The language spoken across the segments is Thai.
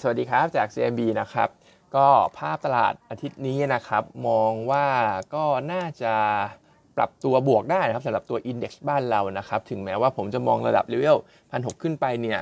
สวัสดีครับจาก CMB นะครับ ก็ภาพตลาดอาทิตย์นี้นะครับ มองว่าก็น่าจะปรับตัวบวกได้นะครับสำหรับตัว Index บ้านเรานะครับ ถึงแม้ว่าผมจะมองระดับเลเวลพันหขึ้นไปเนี่ย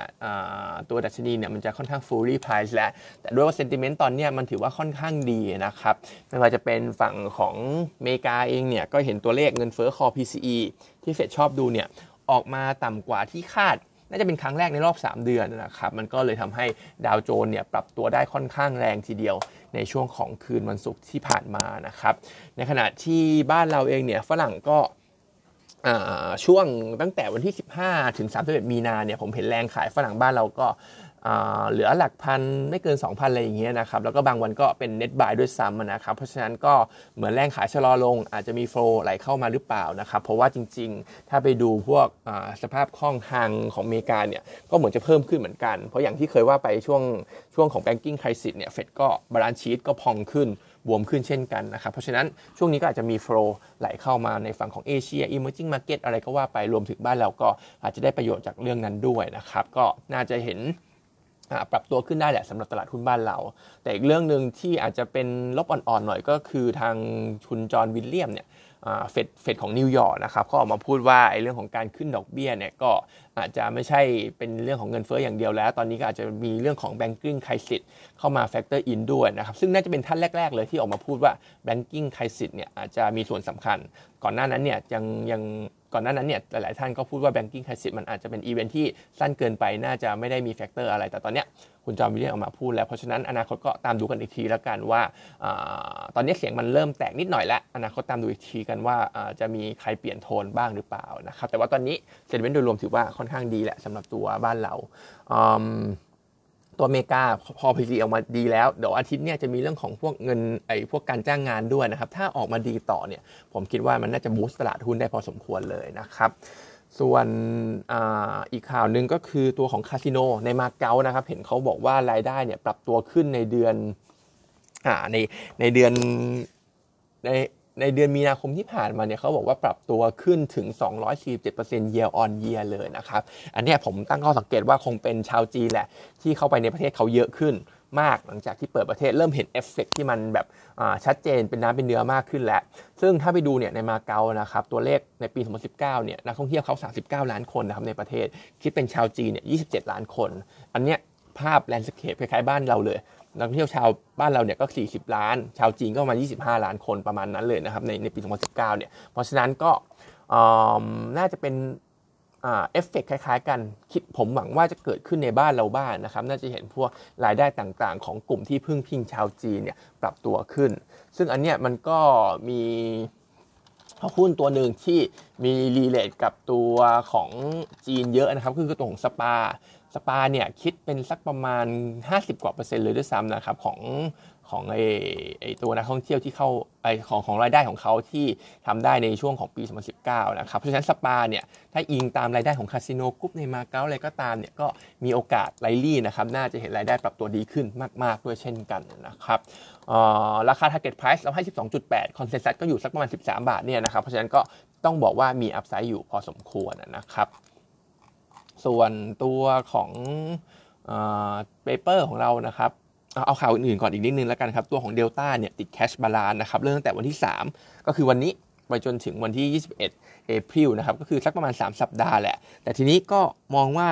ตัวดัชนีเนี่ยมันจะค่อนข้าง fully price แล้ว แต่ด้วยว่า sentiment ตอนนี้มันถือว่าค่อนข้างดีนะครับ ไม่ว่าจะเป็นฝั่งของอเมริกาเองเนี่ย ก็เห็นตัวเลขเงินเฟ้อ core PCE ที่เฟดชอบดูเนี่ย ออกมาต่ำกว่าที่คาด น่าจะเป็นครั้งแรกในรอบ 3 เดือนนะครับมันก็เลยทำให้ดาวโจนเนี่ยปรับตัวได้ค่อนข้างแรงทีเดียวในช่วงของคืนวันศุกร์ที่ผ่านมานะครับ ในขณะที่บ้านเราเองเนี่ยฝรั่งก็ช่วงตั้งแต่วันที่ 15 ถึง 31 มีนาเนี่ยผมเห็นแรงขายฝรั่งบ้านเราก็ เหลือหลักพันไม่เกิน 2,000 อะไรอย่างเงี้ยนะครับแล้วก็บางวันก็เป็นเน็ตบายด้วยซ้ำนะครับเพราะฉะนั้นก็เหมือนแรงขายชะลอลง อาจจะมีโฟลไหลเข้ามาหรือเปล่านะครับเพราะว่าจริงๆ ถ้าไปดูพวกสภาพคล่องทางของอเมริกาเนี่ยก็เหมือนจะเพิ่มขึ้นเหมือนกัน เพราะอย่างที่เคยว่าไปช่วงช่วงของ banking crisis เนี่ยเฟดก็ balance sheet ก็พองขึ้นบวมขึ้นเช่นกันนะครับ เพราะฉะนั้นช่วงนี้ก็อาจจะมี flow ไหลเข้ามาในฝั่งของเอเชีย emerging market อะไรก็ว่าไปรวมถึงบ้านเราก็อาจจะได้ประโยชน์จากเรื่องนั้นด้วยนะครับ ก็น่าจะเห็น ปรับตัวขึ้นได้แหละสำหรับตลาดหุ้นบ้านเรา แต่อีกเรื่องหนึ่งที่อาจจะเป็นลบอ่อนๆหน่อยก็คือทางคุณจอห์นวิลเลียมเนี่ยเฟดเฟดของนิวยอร์กนะครับเขาออกมาพูดว่าไอ้เรื่องของการขึ้นดอกเบี้ยเนี่ยก็อาจจะไม่ใช่เป็นเรื่องของเงินเฟ้ออย่างเดียวแล้ว ตอนนี้ก็อาจจะมีเรื่องของ banking crisis เข้ามา factor in ด้วยนะครับ ซึ่งน่าจะเป็นท่านแรก ๆ เลยที่ออกมาพูดว่า banking crisis เนี่ยอาจจะมีส่วนสำคัญ ก่อนหน้านั้นเนี่ยยังยัง ก่อนหน้านั้นเนี่ยหลายๆท่านก็พูดว่า banking crisis มันอาจจะเป็นอีเวนท์ที่สั้นเกินไป น่าจะไม่ได้มี factor อะไร แต่ตอนเนี้ยคุณจอห์นวิลเลียมออกมาพูดแล้ว เพราะฉะนั้นอนาคตก็ตามดูกันอีกทีแล้วกันว่าตอนนี้เสียงมันเริ่มแตกนิดหน่อยแล้วอนาคตตามดูอีกทีกันว่าจะมีใครเปลี่ยนโทนบ้างหรือเปล่านะครับแต่ว่าตอนนี้เซนเวนโดยรวมถือว่าค่อนข้างดีแหละสำหรับตัวบ้านเรา ตัวอเมริกาพอพีซีออกมาดีแล้ว เดี๋ยวอาทิตย์เนี่ยจะมีเรื่องของพวกเงินไอ้พวกการจ้างงานด้วยนะครับ ถ้าออกมาดีต่อเนี่ยผมคิดว่ามันน่าจะบูสต์ตลาดหุ้นได้พอสมควรเลยนะครับส่วนออีกข่าวหนึ่งก็คือตัวของคาสิโนในมาเก๊านะครับ เห็นเขาบอกว่ารายได้เนี่ยปรับตัวขึ้นในเดือนอในในเดือนใน ในเดือนมีนาคมที่ผ่านมาเนี่ยเขาบอกว่าปรับตัวขึ้นถึง 247% year on year เลยนะครับ อันนี้ผมตั้งข้อสังเกตว่าคงเป็นชาวจีนแหละ ที่เข้าไปในประเทศเขาเยอะขึ้นมากหลังจากที่เปิดประเทศเริ่มเห็นเอฟเฟกที่มันแบบชัดเจนเป็นน้ำเป็นเนื้อมากขึ้นแล้ว ซึ่งถ้าไปดูเนี่ยในมาเก๊านะครับตัวเลขในปี 2019 เนี่ยนักท่องเที่ยวเขา 39 ล้านคนนะครับในประเทศ คิดเป็นชาวจีนเนี่ย 27 ล้านคน อันเนี้ยภาพ landscape คล้ายๆบ้านเราเลย นักท่องเที่ยวชาวบ้านเราเนี่ยก็ 40 ล้าน ชาวจีนก็มา 25 ล้านคนประมาณนั้นเลยนะครับในในปี 2019 เนี่ย เพราะฉะนั้นก็น่าจะเป็นเอฟเฟกคล้ายๆ กันคิดผมหวังว่าจะเกิดขึ้นในบ้านเราบ้านนะครับ น่าจะเห็นพวกรายได้ต่างๆ ของกลุ่มที่พึ่งพิงชาวจีนเนี่ยปรับตัวขึ้น ซึ่งอันเนี้ยมันก็มีหุ้นตัวหนึ่งที่มี relate กับตัวของจีนเยอะนะครับ คือตัวของสปา สปาเนี่ยคิดเป็นสักประมาณ 50 กว่าเปอร์เซ็นต์เลยด้วยซ้ำนะครับของของไอไอตัวนักท่องเที่ยวที่เข้าไอของของรายได้ของเขาที่ทำได้ในช่วงของปี 2019 นะครับ เพราะฉะนั้นสปาเนี่ยถ้าอิงตามรายได้ของคาสิโนกรุ๊ปในมาเก๊าอะไรก็ตามเนี่ยก็มีโอกาสไลลี่นะครับน่าจะเห็นรายได้ปรับตัวดีขึ้นมาก ๆ ด้วยเช่นกันนะครับราคา target price เราให้ 12.8 consensus ก็อยู่สักประมาณ 13 บาทเนี่ยนะครับเพราะฉะนั้นก็ต้องบอกว่ามี upside อยู่พอสมควรนะครับ ส่วนตัวของ paper ของเรานะครับเอาข่าวอื่นๆก่อนอีกนิดนึงแล้วกันครับ ตัวของเดลต้าเนี่ยติด cash balance นะครับเริ่มตั้งแต่วันที่ 3 ก็คือวันนี้ไปจนถึงวันที่ 21 April นะครับก็คือสักประมาณ 3 สัปดาห์แหละ แต่ทีนี้ก็มองว่า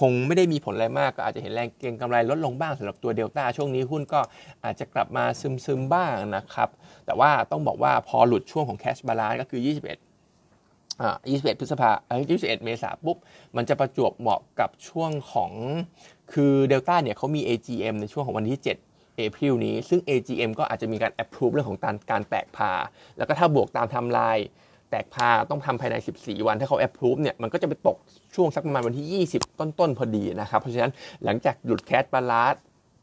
คงไม่ได้มีผลอะไรมาก ก็อาจจะเห็นแรงเก็งกำไรลดลงบ้างสำหรับตัวเดลต้าช่วงนี้หุ้นก็อาจจะกลับมาซึมๆบ้างนะครับ แต่ว่าต้องบอกว่าพอหลุดช่วงของแคชบาลานก็คือ 21อ่า 21 พฤษภาเอ้ย21 เมษาปุ๊บ มันจะประจวบเหมาะกับช่วงของ คือเดลต้าเนี่ยเขามี AGM ในช่วงของวันที่ 7 เอพิลนี้ ซึ่ง AGM ก็อาจจะมีการ approve เรื่องของการการแตกพา แล้วก็ถ้าบวกตามทำลายแตกพาต้องทำภายใน 14 วัน ถ้าเขา approve เนี่ย มันก็จะไปตกช่วงสักประมาณวันที่ 20 ต้นๆ พอดีนะครับ เพราะฉะนั้นหลังจากหลุด cash balance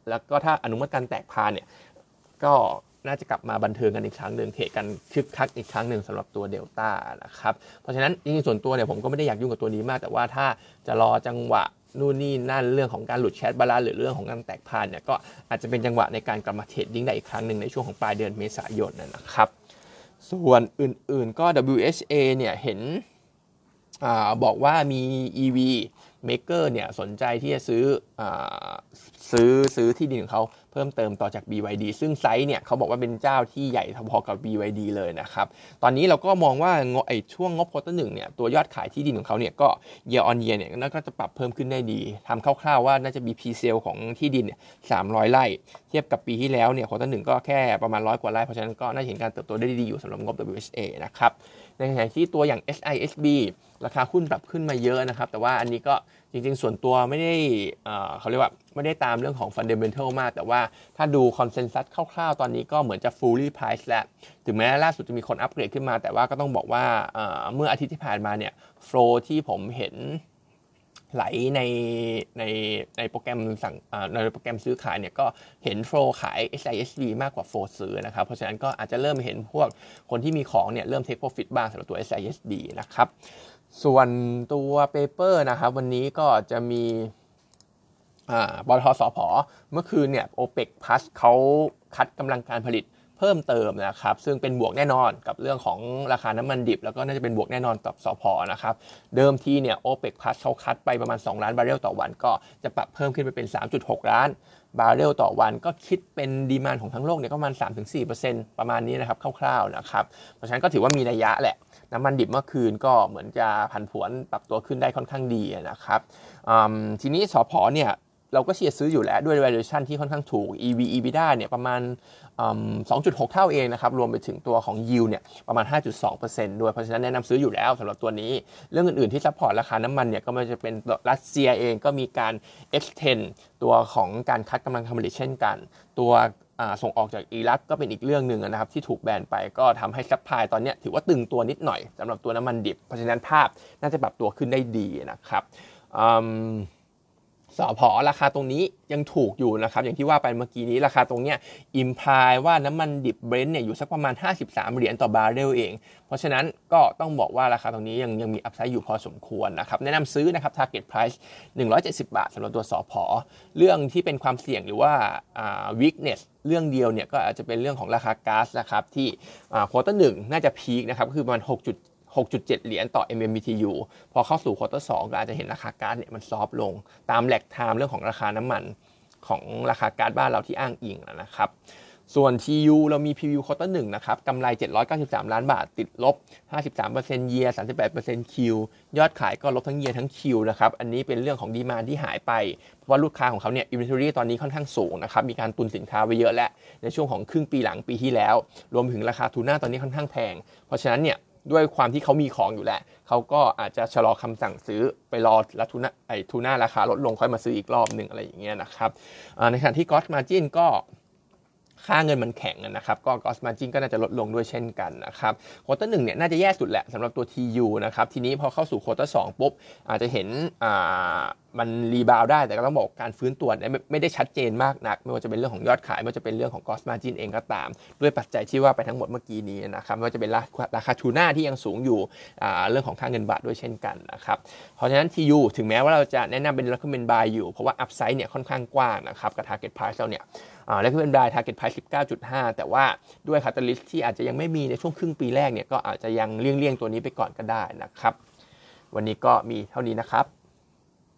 แล้วก็ถ้าอนุมัติการแตกพาร์เนี่ย ก็ น่าจะกลับมาบันเทิงกันอีกครั้งหนึ่งเทกันคึกคักอีกครั้งหนึ่งสำหรับตัวเดลต้านะครับเพราะฉะนั้นจริงๆส่วนตัวเนี่ยผมก็ไม่ได้อยากยุ่งกับตัวนี้มาก แต่ว่าถ้าจะรอจังหวะนู่นนี่นั่นเรื่องของการหลุด cash balance หรือเรื่องของการแตกพาร์เนี่ยก็อาจจะเป็นจังหวะในการกลับมา trading ได้อีกครั้งหนึ่งในช่วงของปลายเดือนเมษายนนะครับ ส่วนอื่นๆก็ WHA เนี่ยเห็นอบอกว่ามี EV maker เนี่ยสนใจที่จะซื้ออซื้อซื้อที่ดินของเขา เพิ่มเติมต่อจาก BYD ซึ่งไซส์เนี่ยเขาบอกว่าเป็นเจ้าที่ใหญ่พอกับ BYD เลยนะครับ ตอนนี้เราก็มองว่าไอช่วงงบ quarter หนึ่งเนี่ยตัวยอดขายที่ดินของเขาเนี่ยก็ year on year เนี่ยน่าจะปรับเพิ่มขึ้นได้ดีทำคร่าวๆว่าน่าจะมี presale ของที่ดินเนี่ย300ไร่ เทียบกับปีที่แล้วเนี่ย quarter หนึ่งก็แค่ประมาณร้อยกว่าไร่เพราะฉะนั้นก็น่าเห็นการเติบโตได้ดีอยู่สำหรับงบ WHA นะครับในขณะที่ตัวอย่าง SISB ราคาหุ้นปรับขึ้นมาเยอะนะครับ แต่ว่าอันนี้ก็จริงๆ ส่วนตัวไม่ได้เขาเรียกว่าไม่ได้ตามเรื่องของ fundamental มาก แต่ว่าถ้าดู consensus คร่าวๆ ตอนนี้ก็เหมือนจะ fully price แล้ว ถึงแม้ล่าสุดจะมีคนอัปเกรดขึ้นมา แต่ว่าก็ต้องบอกว่าเมื่ออาทิตย์ที่ผ่านมาเนี่ย flow ที่ผมเห็น ไหลในในในโปรแกรมสั่งในโปรแกรมซื้อขายเนี่ยก็เห็นโฟลขาย SISD มากกว่าโฟลซื้อนะครับ เพราะฉะนั้นก็อาจจะเริ่มเห็นพวกคนที่มีของเนี่ยเริ่ม take profit บ้างสำหรับตัว SISB นะครับ ส่วนตัว paper นะครับ วันนี้ก็จะมีปตท.สผ.เมื่อคืนเนี่ย OPEC Plus เขา cut กำลังการผลิต เพิ่มเติมนะครับ ซึ่งเป็นบวกแน่นอนกับเรื่องของราคาน้ำมันดิบ แล้วก็น่าจะเป็นบวกแน่นอนกับสผ.นะครับ เดิมทีเนี่ย OPEC Plus เขา cut ไปประมาณ 2 ล้านบาร์เรลต่อวัน ก็จะปรับเพิ่มขึ้นไปเป็น 3.6 ล้านบาร์เรลต่อวันก็คิดเป็น demand ของทั้งโลกเนี่ยก็ประมาณ 3-4%ประมาณนี้นะครับคร่าวๆนะครับ เพราะฉะนั้นก็ถือว่ามีนัยยะแหละ น้ำมันดิบเมื่อคืนก็เหมือนจะผันผวนปรับตัวขึ้นได้ค่อนข้างดีนะครับทีนี้สผ.เนี่ย เราก็เชียร์ซื้ออยู่แล้วด้วย valuation ที่ค่อนข้างถูก EV EBITDA เนี่ยประมาณ 2.6 เท่าเองนะครับ รวมไปถึงตัวของ yield เนี่ยประมาณ 5.2%ด้วย เพราะฉะนั้นแนะนำซื้ออยู่แล้วสำหรับตัวนี้ เรื่องอื่นๆที่ support ราคาน้ำมันเนี่ยก็ไม่จะเป็นรัสเซียเองก็มีการ extend ตัวของการ cut กำลังการผลิตเช่นกัน ตัวส่งออกจากอิรักก็เป็นอีกเรื่องหนึ่งนะครับ ที่ถูกแบนไปก็ทำให้ supply ตอนนี้ถือว่าตึงตัวนิดหน่อยสำหรับตัวน้ำมันดิบ เพราะฉะนั้นภาพน่าจะปรับตัวขึ้นได้ดีนะครับ สอพอราคาตรงนี้ยังถูกอยู่นะครับ อย่างที่ว่าไปเมื่อกี้นี้ราคาตรงเนี้ย imply ว่าน้ำมันดิบเบรนท์เนี่ยอยู่สักประมาณ 53 เหรียญต่อบาร์เรลเอง เพราะฉะนั้นก็ต้องบอกว่าราคาตรงนี้ยังยังมี upside อยู่พอสมควรนะครับ แนะนำซื้อนะครับ target price 170 บาทสำหรับตัวสอพอเรื่องที่เป็นความเสี่ยงหรือว่าอ่า weakness เรื่องเดียวเนี่ยก็อาจจะเป็นเรื่องของราคาก๊าซนะครับที่ quarter หนึ่งน่าจะ peak นะครับคือประมาณ6 6.7 เหรียญต่อ MMBTU พอเข้าสู่ควอเตอร์สก็อาจจะเห็นราคาก๊าซเนี่ยมัน soft ลง ตาม lag time เรื่องของราคาน้ำมันของราคาก๊าซบ้านเราที่อ้างอิงนะครับ ส่วน TU เรามี PU ควอเตอร์หนึ่งนะครับกำไร 793 ล้านบาทติดลบ 53% year 38% Q ยอดขายก็ลบทั้ง year ทั้ง Q นะครับ อันนี้เป็นเรื่องของ demand ที่หายไปเพราะว่าลูกค้าของเขาเนี่ย inventory ตอนนี้ค่อนข้างสูงนะครับ มีการตุนสินค้าไว้เยอะแล้วในช่วงของครึ่งปีหลังปีที่แล้ว รวมถึงราคาทูน่าตอนนี้ค่อนข้างแพง เพราะฉะนั้นเนี่ย ด้วยความที่เขามีของอยู่แหละเขาก็อาจจะชะลอคำสั่งซื้อไปรอละทูน่าไอทูน่าราคาลดลงค่อยมาซื้ออีกรอบหนึ่งอะไรอย่างเงี้ยนะครับในขณะที่ gross margin ก็ ค่าเงินมันแข็งนะครับ ก็ gross margin ก็น่าจะลดลงด้วยเช่นกันนะครับ quarter หนึ่งเนี่ยน่าจะแย่สุดแหละสำหรับตัว TU นะครับ ทีนี้พอเข้าสู่ quarter สองปุ๊บ อาจจะเห็นมัน rebound ได้แต่ก็ต้องบอกการฟื้นตัวไม่ได้ชัดเจนมากนัก ไม่ว่าจะเป็นเรื่องของยอดขาย ไม่ว่าจะเป็นเรื่องของ gross margin เองก็ตาม ด้วยปัจจัยที่ว่าไปทั้งหมดเมื่อกี้นี้นะครับไม่ว่าจะเป็นราคาทูน่าที่ยังสูงอยู่เรื่องของค่าเงินบาทด้วยเช่นกันนะครับเพราะฉะนั้น TU ถึงแม้ว่าเราจะแนะนำเป็น recommend buy อยู่เพราะว่า upside เนี่ยค่อนข้างกว้างนะครับกับ target price เราเนี่ยแล้วก็เป็นบาย target price 19.5 แต่ว่าด้วยคาตาลิสที่อาจจะยังไม่มีในช่วงครึ่งปีแรกเนี่ยก็อาจจะยังเลี่ยงๆตัวนี้ไปก่อนก็ได้นะครับ วันนี้ก็มีเท่านี้นะครับ